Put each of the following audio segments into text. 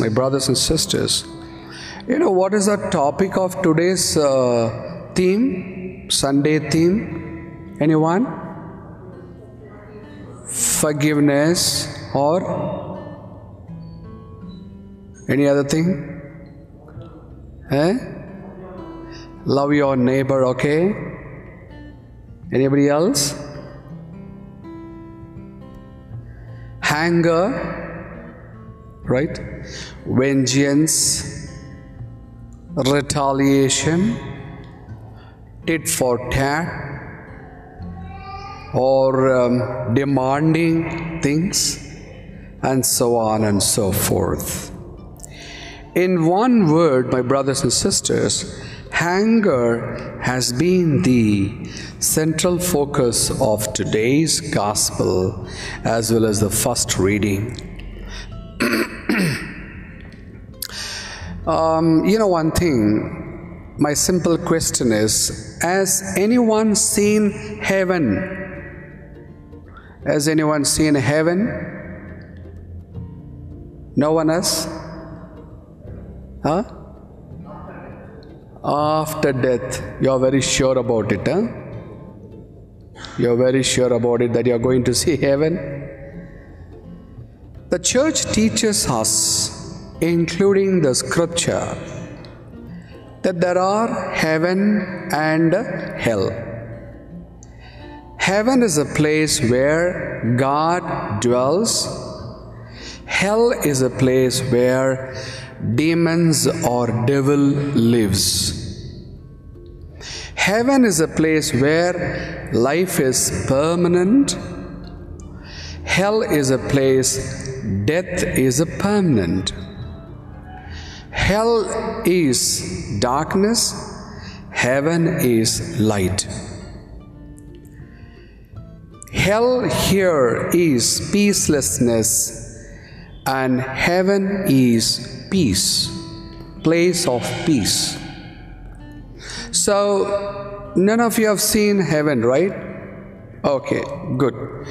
my brothers and sisters, you know what is the topic of today's uh, theme, Sunday theme? Anyone? Forgiveness or any other thing? Eh? Love your neighbor, okay? Anybody else? Anger, right? Vengeance, retaliation, tit for tat, or um, demanding things, and so on and so forth. In one word, my brothers and sisters, anger has been the central focus of today's gospel as well as the first reading. um, you know, one thing, my simple question is Has anyone seen heaven? Has anyone seen heaven? No one has? Huh? After death, you are very sure about it, huh? You are very sure about it that you are going to see heaven. The church teaches us, including the scripture, that there are heaven and hell. Heaven is a place where God dwells. Hell is a place where demons or devil lives. Heaven is a place where life is permanent. Hell is a place death is a permanent. Hell is darkness, heaven is light. Hell here is peacelessness, and heaven is peace, place of peace. So, none of you have seen heaven, right? Okay, good.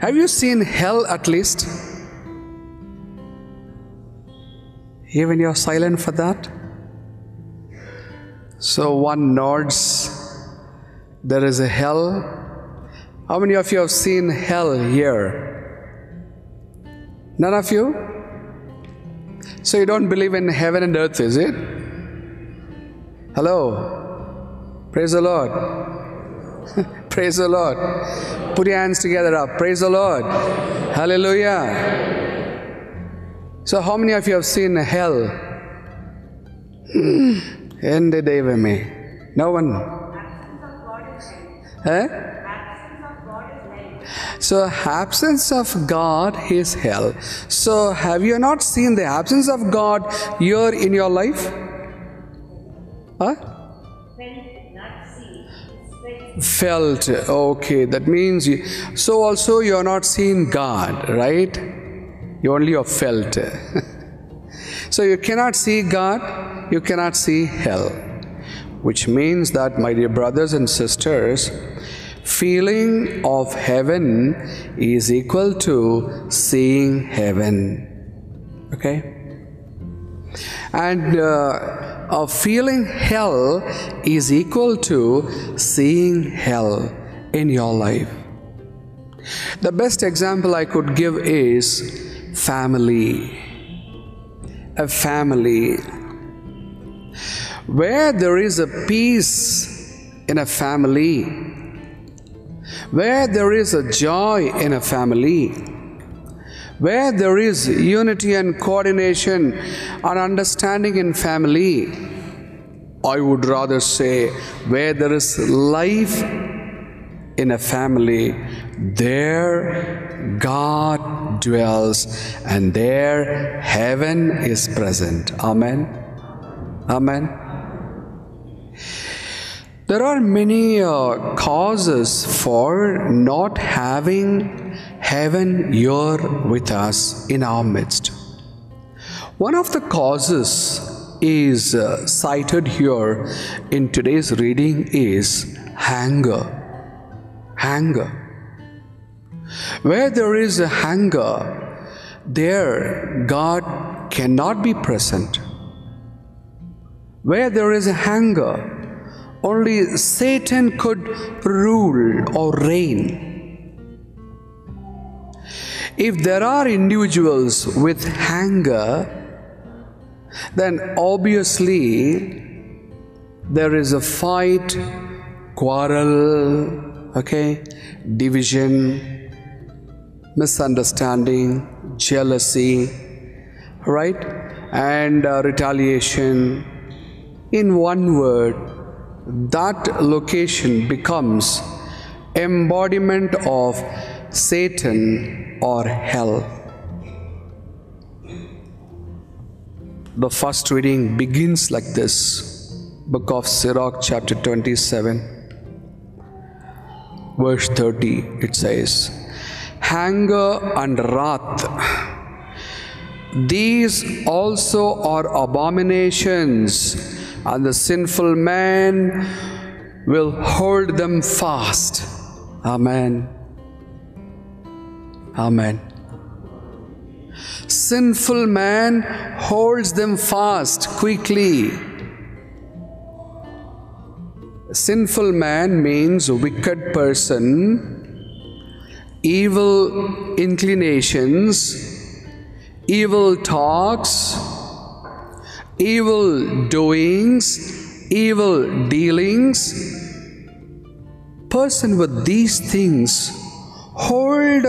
Have you seen hell at least? Even you're silent for that? So, one nods, there is a hell. How many of you have seen hell here? None of you? So, you don't believe in heaven and earth, is it? Hello? Praise the Lord. Praise the Lord. Put your hands together up. Praise the Lord. Hallelujah. So, how many of you have seen hell? End the day with me. No one. Eh? So, absence of God is hell. So, have you not seen the absence of God here in your life? Huh? Felt. Okay, that means you. So, also, you are not seeing God, right? Only have felt. so, you cannot see God, you cannot see hell. Which means that, my dear brothers and sisters, feeling of heaven is equal to seeing heaven. Okay? And uh, a feeling hell is equal to seeing hell in your life. The best example I could give is family. A family. Where there is a peace in a family, where there is a joy in a family, where there is unity and coordination and understanding in family, I would rather say where there is life in a family, there God dwells and there heaven is present. Amen. Amen. There are many uh, causes for not having heaven here with us in our midst. One of the causes is uh, cited here in today's reading is anger. Anger. Where there is a hunger, there God cannot be present. Where there is a hunger, only Satan could rule or reign. If there are individuals with hunger, then obviously there is a fight, quarrel, okay, division, misunderstanding, jealousy, right, and uh, retaliation. In one word, that location becomes embodiment of Satan or hell. The first reading begins like this Book of Sirach, chapter 27, verse 30. It says, Hanger and wrath, these also are abominations, and the sinful man will hold them fast. Amen. Amen. Sinful man holds them fast quickly. Sinful man means wicked person, evil inclinations, evil talks, evil doings, evil dealings. Person with these things hold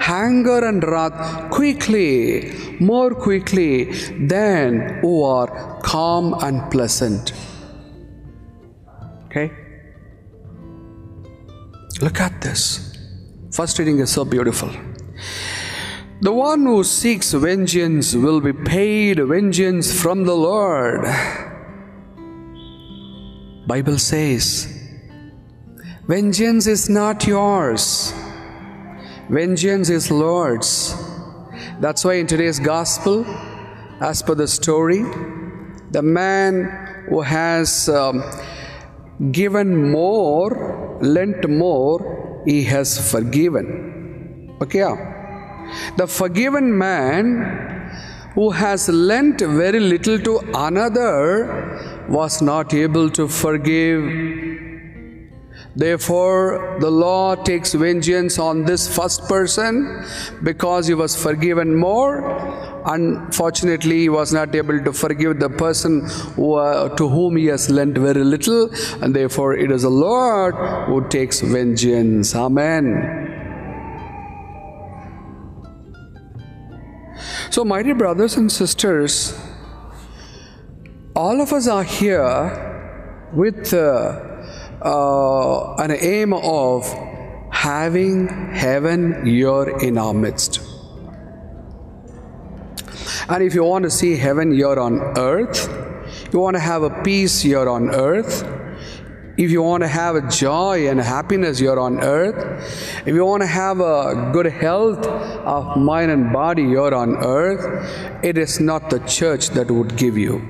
anger and wrath quickly, more quickly than who are calm and pleasant. Okay? Look at this. First reading is so beautiful. The one who seeks vengeance will be paid vengeance from the Lord. Bible says, vengeance is not yours. Vengeance is Lord's. That's why in today's gospel, as per the story, the man who has um, given more, lent more, he has forgiven. Okay? The forgiven man who has lent very little to another was not able to forgive. Therefore, the law takes vengeance on this first person because he was forgiven more Unfortunately, he was not able to forgive the person who, uh, to whom he has lent very little, and therefore it is the Lord who takes vengeance. Amen. So, my dear brothers and sisters, all of us are here with uh, uh, an aim of having heaven here in our midst. And if you want to see heaven here on earth, you want to have a peace here on earth, if you want to have a joy and happiness here on earth, if you want to have a good health of mind and body here on earth, it is not the church that would give you.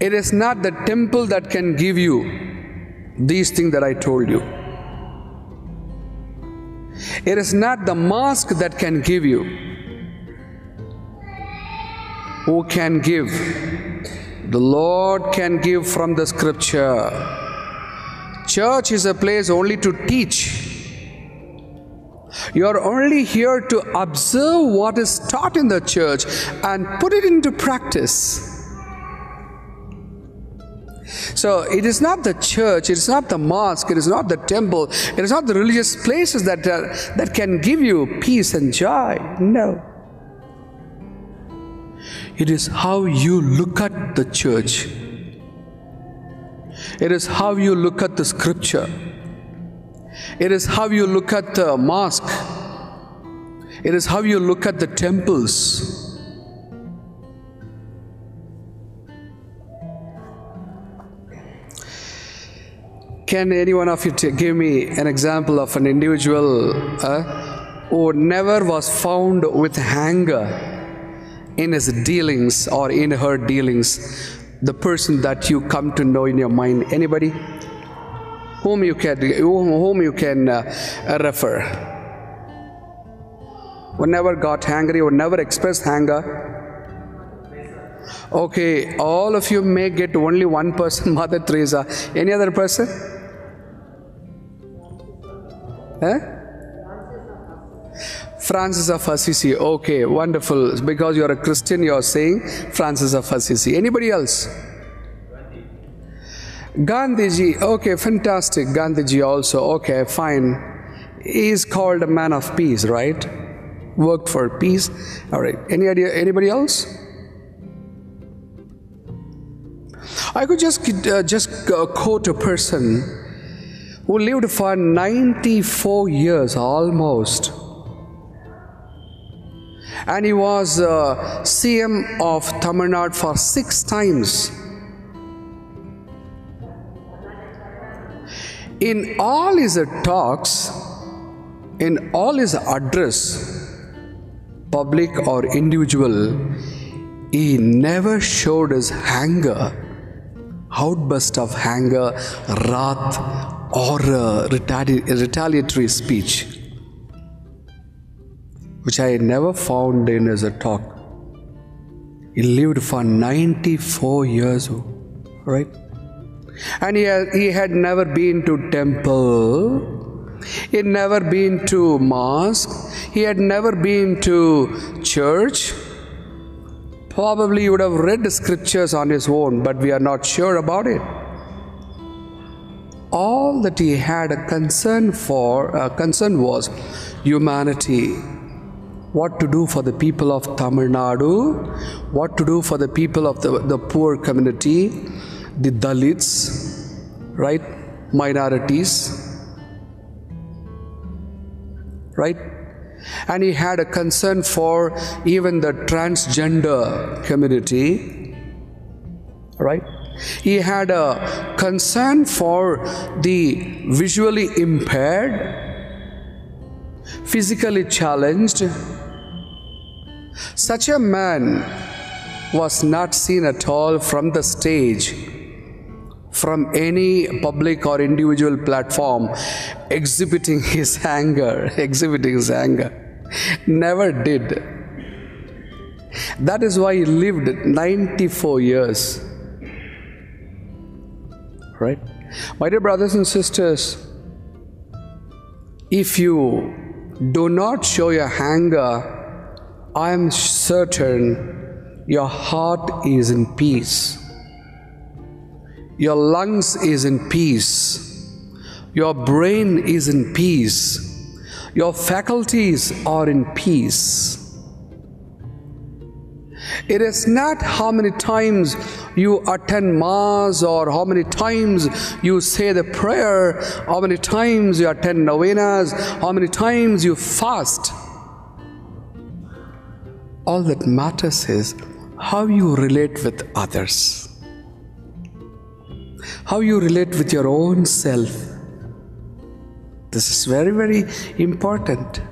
It is not the temple that can give you these things that I told you. It is not the mosque that can give you. Who can give? The Lord can give from the scripture. Church is a place only to teach. You are only here to observe what is taught in the church and put it into practice. So it is not the church, it is not the mosque, it is not the temple, it is not the religious places that, uh, that can give you peace and joy. No. It is how you look at the church. It is how you look at the scripture. It is how you look at the mosque. It is how you look at the temples. Can any one of you give me an example of an individual uh, who never was found with anger in his dealings or in her dealings? The person that you come to know in your mind. Anybody? Whom you can, whom you can uh, refer? Who never got angry, who never expressed anger? Okay, all of you may get only one person, Mother Teresa. Any other person? Eh? Francis of Assisi. Okay, wonderful. Because you're a Christian, you're saying Francis of Assisi. Anybody else? Gandhiji, okay, fantastic. Gandhiji also. Okay, fine. He is called a man of peace, right? Worked for peace. All right. Any idea? Anybody else? I could just uh, just uh, quote a person who lived for 94 years almost. And he was uh, CM of Tamil Nadu for six times. In all his talks, in all his address, public or individual, he never showed his anger, outburst of anger, wrath, or uh, retali- retaliatory speech, which I never found in his talk. He lived for 94 years, right? And he he had never been to temple. He had never been to mosque. He had never been to church. Probably he would have read the scriptures on his own, but we are not sure about it. All that he had a concern for, uh, concern was humanity. What to do for the people of Tamil Nadu, what to do for the people of the, the poor community, the Dalits, right? Minorities, right? And he had a concern for even the transgender community, right? He had a concern for the visually impaired, physically challenged. Such a man was not seen at all from the stage from any public or individual platform exhibiting his anger, exhibiting his anger. Never did. That is why he lived 94 years. Right? My dear brothers and sisters, if you do not show your anger, I am certain your heart is in peace your lungs is in peace, your brain is in peace, your faculties are in peace. It is not how many times you attend Mass or how many times you say the prayer, how many times you attend novenas, how many times you fast. All that matters is how you relate with others how you relate with your own self. This is very, very important.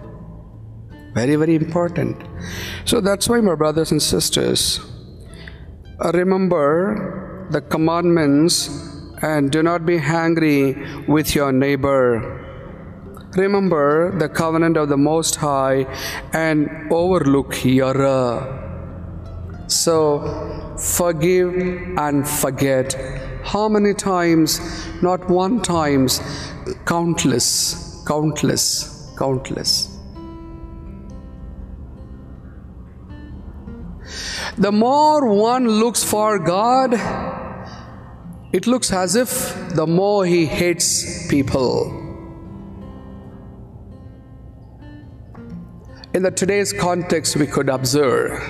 Very, very important. So that's why, my brothers and sisters, uh, remember the commandments and do not be angry with your neighbor. Remember the covenant of the Most High and overlook your. So forgive and forget how many times? Not one times, countless, countless, countless. The more one looks for God, it looks as if the more he hates people. In the today's context, we could observe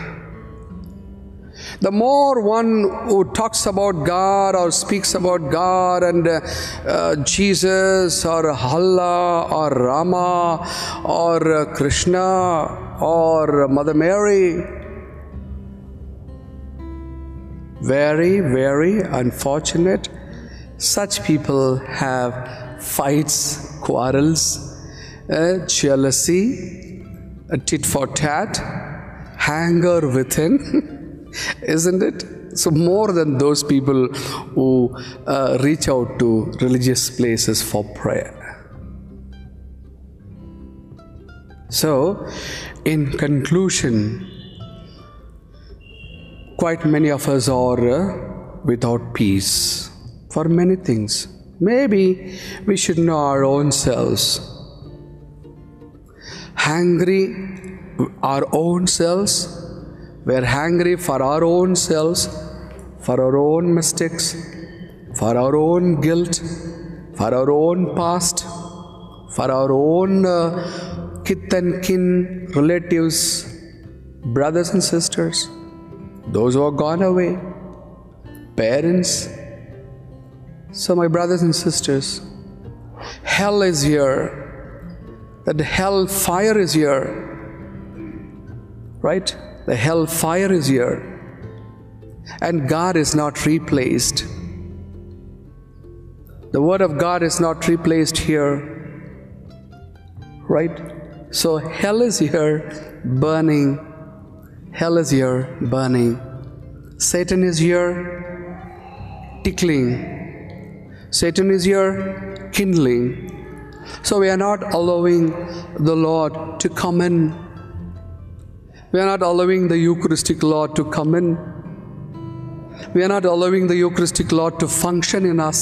the more one who talks about God or speaks about God and uh, uh, Jesus or Allah or Rama or uh, Krishna or Mother Mary, very, very unfortunate. Such people have fights, quarrels, uh, jealousy, a tit for tat, anger within. isn't it? So, more than those people who uh, reach out to religious places for prayer. So, in conclusion, quite many of us are uh, without peace for many things. Maybe we should know our own selves. Hungry our own selves. We're hungry for our own selves, for our own mistakes, for our own guilt, for our own past, for our own uh, kith and kin, relatives, brothers and sisters, those who are gone away, parents. So, my brothers and sisters, hell is here. That hell fire is here. Right? The hell fire is here. And God is not replaced. The Word of God is not replaced here. Right? So hell is here burning. Hell is here burning. Satan is here tickling. Satan is here kindling. So we are not allowing the Lord to come in. We are not allowing the Eucharistic Lord to come in. We are not allowing the Eucharistic Lord to function in us.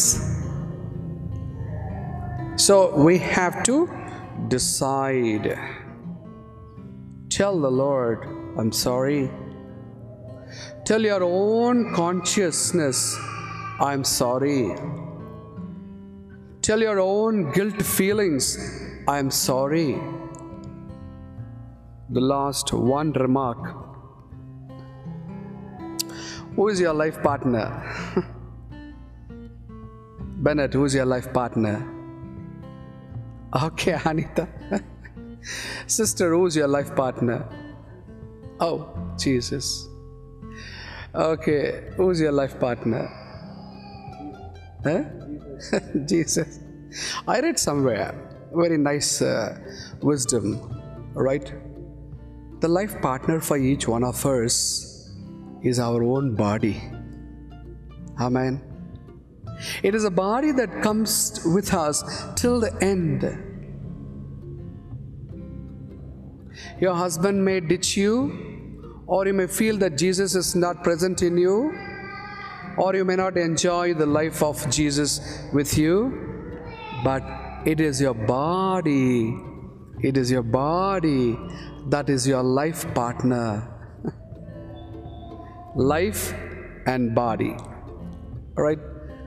So we have to decide. Tell the Lord, I'm sorry. Tell your own consciousness, I'm sorry. Tell your own guilt feelings, I'm sorry. The last one remark Who is your life partner? Bennett, who is your life partner? Okay, Anita. Sister, who's your life partner? Oh, Jesus. Okay, who's your life partner? Huh? Jesus. I read somewhere very nice uh, wisdom, right? The life partner for each one of us is our own body. Amen. It is a body that comes with us till the end. Your husband may ditch you, or you may feel that Jesus is not present in you, or you may not enjoy the life of Jesus with you, but it is your body, it is your body that is your life partner. life and body. Right?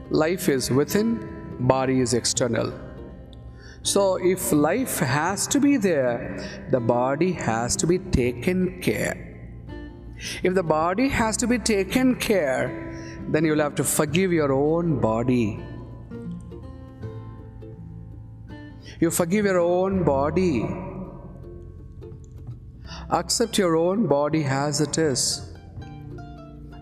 Life is within, body is external. So, if life has to be there, the body has to be taken care. If the body has to be taken care, then you'll have to forgive your own body. You forgive your own body. Accept your own body as it is.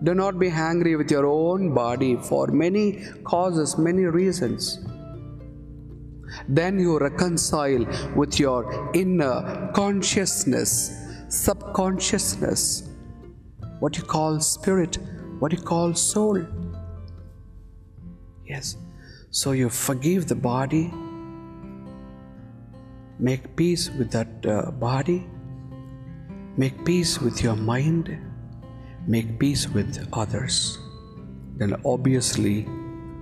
Do not be angry with your own body for many causes, many reasons. Then you reconcile with your inner consciousness, subconsciousness, what you call spirit, what you call soul. Yes. So you forgive the body, make peace with that uh, body, make peace with your mind make peace with others, then obviously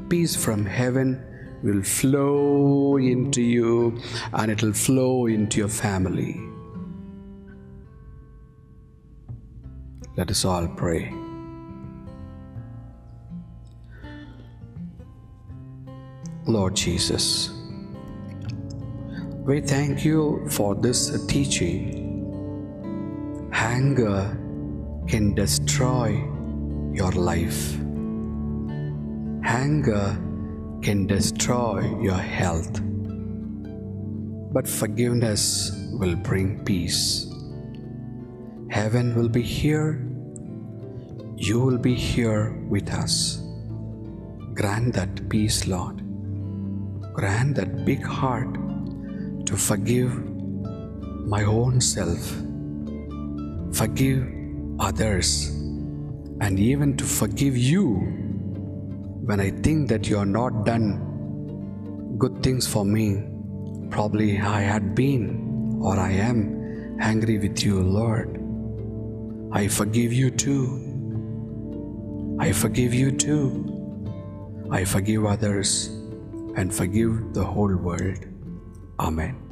peace from heaven will flow into you and it will flow into your family. Let us all pray. Lord Jesus, we thank you for this teaching. Anger can destroy your life. Anger can destroy your health. But forgiveness will bring peace. Heaven will be here. You will be here with us. Grant that peace, Lord. Grant that big heart to forgive my own self. Forgive others and even to forgive you when I think that you are not done good things for me. Probably I had been or I am angry with you, Lord. I forgive you too. I forgive you too. I forgive others and forgive the whole world. Amen.